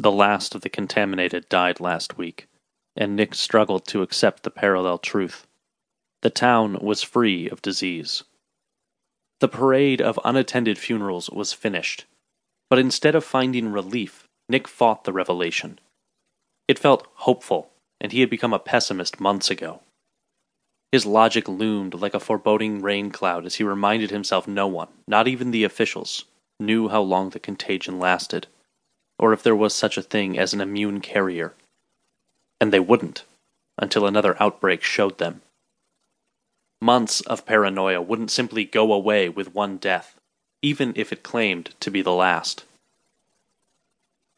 The last of the contaminated died last week, and Nick struggled to accept the parallel truth. The town was free of disease. The parade of unattended funerals was finished, but instead of finding relief, Nick fought the revelation. It felt hopeful, and he had become a pessimist months ago. His logic loomed like a foreboding rain cloud as he reminded himself no one, not even the officials, knew how long the contagion lasted or if there was such a thing as an immune carrier. And they wouldn't, until another outbreak showed them. Months of paranoia wouldn't simply go away with one death, even if it claimed to be the last.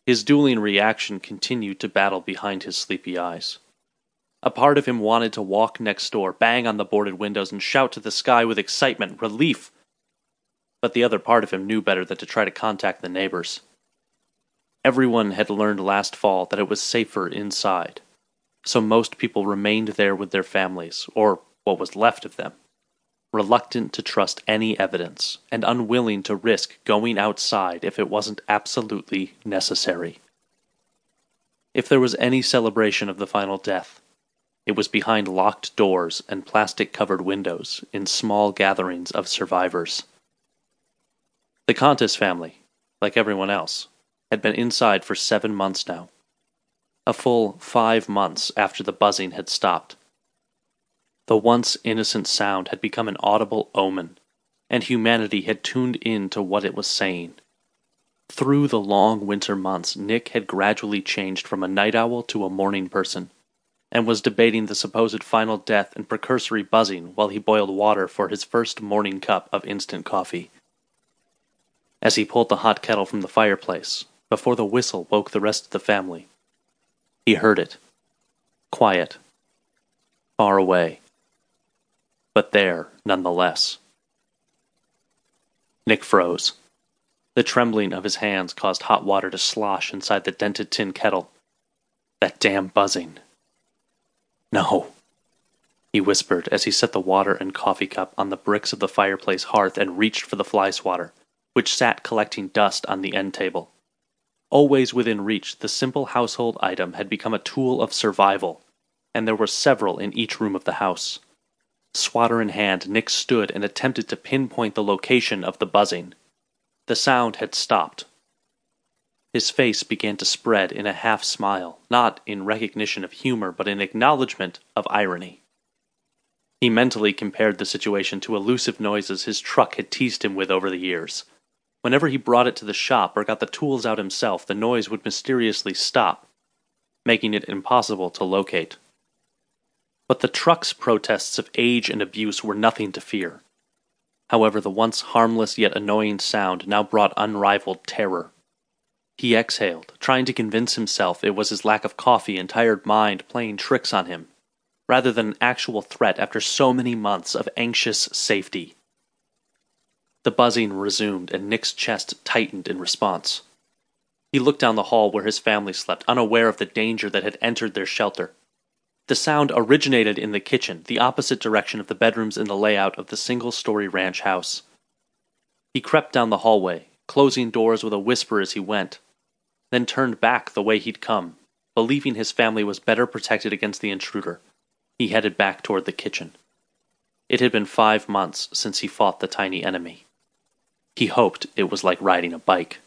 His dueling reaction continued to battle behind his sleepy eyes. A part of him wanted to walk next door, bang on the boarded windows, and shout to the sky with excitement, relief. But the other part of him knew better than to try to contact the neighbors. Everyone had learned last fall that it was safer inside, so most people remained there with their families, or what was left of them, reluctant to trust any evidence and unwilling to risk going outside if it wasn't absolutely necessary. If there was any celebration of the final death, it was behind locked doors and plastic covered windows in small gatherings of survivors. The Contis family, like everyone else, had been inside for seven months now. A full five months after the buzzing had stopped. The once innocent sound had become an audible omen, and humanity had tuned in to what it was saying. Through the long winter months, Nick had gradually changed from a night owl to a morning person, and was debating the supposed final death and precursory buzzing while he boiled water for his first morning cup of instant coffee. As he pulled the hot kettle from the fireplace, before the whistle woke the rest of the family. He heard it. Quiet. Far away. But there, nonetheless. Nick froze. The trembling of his hands caused hot water to slosh inside the dented tin kettle. That damn buzzing. No, he whispered as he set the water and coffee cup on the bricks of the fireplace hearth and reached for the fly swatter, which sat collecting dust on the end table. Always within reach, the simple household item had become a tool of survival, and there were several in each room of the house. Swatter in hand, Nick stood and attempted to pinpoint the location of the buzzing. The sound had stopped. His face began to spread in a half smile, not in recognition of humor, but in acknowledgement of irony. He mentally compared the situation to elusive noises his truck had teased him with over the years Whenever he brought it to the shop or got the tools out himself, the noise would mysteriously stop, making it impossible to locate. But the truck's protests of age and abuse were nothing to fear. However, the once harmless yet annoying sound now brought unrivaled terror. He exhaled, trying to convince himself it was his lack of coffee and tired mind playing tricks on him, rather than an actual threat after so many months of anxious safety. The buzzing resumed, and Nick's chest tightened in response. He looked down the hall where his family slept, unaware of the danger that had entered their shelter. The sound originated in the kitchen, the opposite direction of the bedrooms in the layout of the single story ranch house. He crept down the hallway, closing doors with a whisper as he went, then turned back the way he'd come, believing his family was better protected against the intruder. He headed back toward the kitchen. It had been five months since he fought the tiny enemy. He hoped it was like riding a bike.